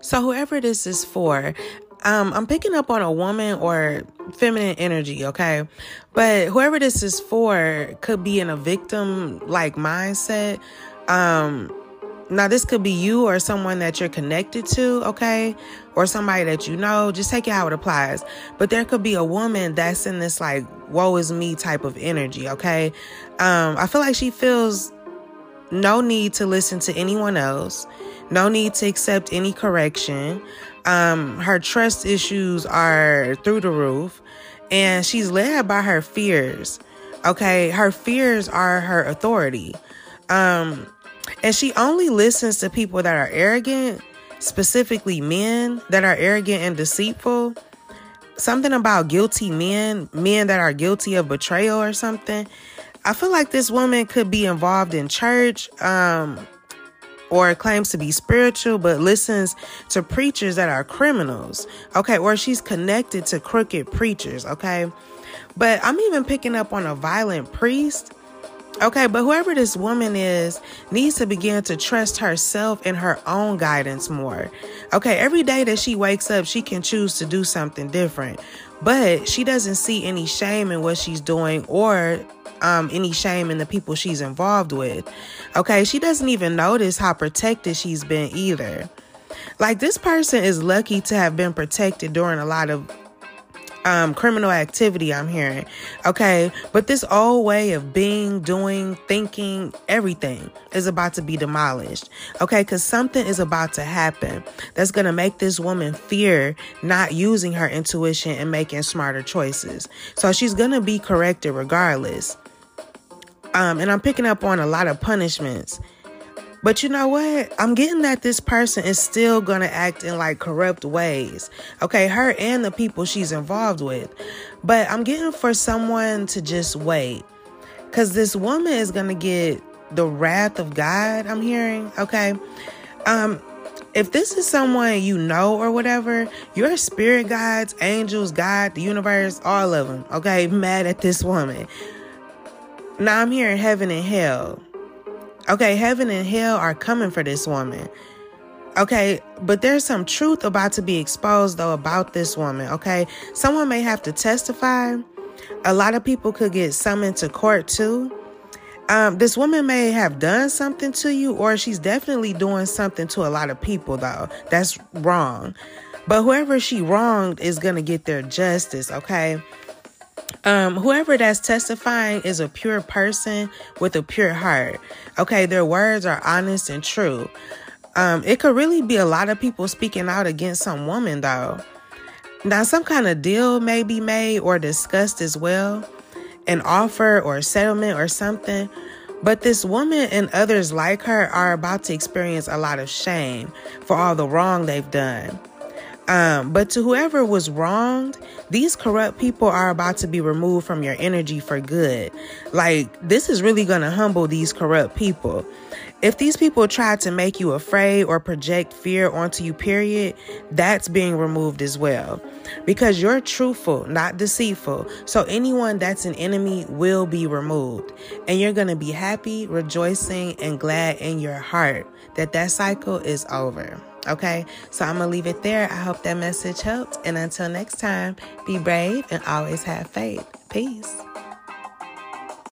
So, whoever this is for, um, I'm picking up on a woman or feminine energy, okay? But whoever this is for could be in a victim like mindset. Um, now, this could be you or someone that you're connected to, okay? Or somebody that you know. Just take it how it applies. But there could be a woman that's in this, like, woe is me type of energy, okay? Um, I feel like she feels no need to listen to anyone else, no need to accept any correction. Um, her trust issues are through the roof, and she's led by her fears, okay? Her fears are her authority. Um, and she only listens to people that are arrogant, specifically men that are arrogant and deceitful. Something about guilty men, men that are guilty of betrayal or something. I feel like this woman could be involved in church um, or claims to be spiritual, but listens to preachers that are criminals. Okay. Or she's connected to crooked preachers. Okay. But I'm even picking up on a violent priest Okay, but whoever this woman is needs to begin to trust herself and her own guidance more. Okay, every day that she wakes up, she can choose to do something different, but she doesn't see any shame in what she's doing or um, any shame in the people she's involved with. Okay, she doesn't even notice how protected she's been either. Like, this person is lucky to have been protected during a lot of um, criminal activity I'm hearing. Okay. But this old way of being, doing, thinking, everything is about to be demolished. Okay. Cause something is about to happen that's going to make this woman fear not using her intuition and making smarter choices. So she's going to be corrected regardless. Um, and I'm picking up on a lot of punishments but you know what? I'm getting that this person is still going to act in like corrupt ways. Okay, her and the people she's involved with. But I'm getting for someone to just wait. Because this woman is going to get the wrath of God, I'm hearing. Okay. Um, if this is someone you know or whatever, your spirit guides, angels, God, the universe, all of them, okay, mad at this woman. Now I'm hearing heaven and hell. Okay, heaven and hell are coming for this woman. Okay, but there's some truth about to be exposed though about this woman. Okay, someone may have to testify. A lot of people could get summoned to court too. Um, this woman may have done something to you, or she's definitely doing something to a lot of people though. That's wrong. But whoever she wronged is gonna get their justice. Okay. Um, whoever that's testifying is a pure person with a pure heart. Okay, their words are honest and true. Um, it could really be a lot of people speaking out against some woman, though. Now, some kind of deal may be made or discussed as well, an offer or settlement or something. But this woman and others like her are about to experience a lot of shame for all the wrong they've done. Um, but to whoever was wronged, these corrupt people are about to be removed from your energy for good. Like, this is really going to humble these corrupt people. If these people try to make you afraid or project fear onto you, period, that's being removed as well. Because you're truthful, not deceitful. So anyone that's an enemy will be removed. And you're going to be happy, rejoicing, and glad in your heart that that cycle is over. Okay, so I'm gonna leave it there. I hope that message helped. And until next time, be brave and always have faith. Peace.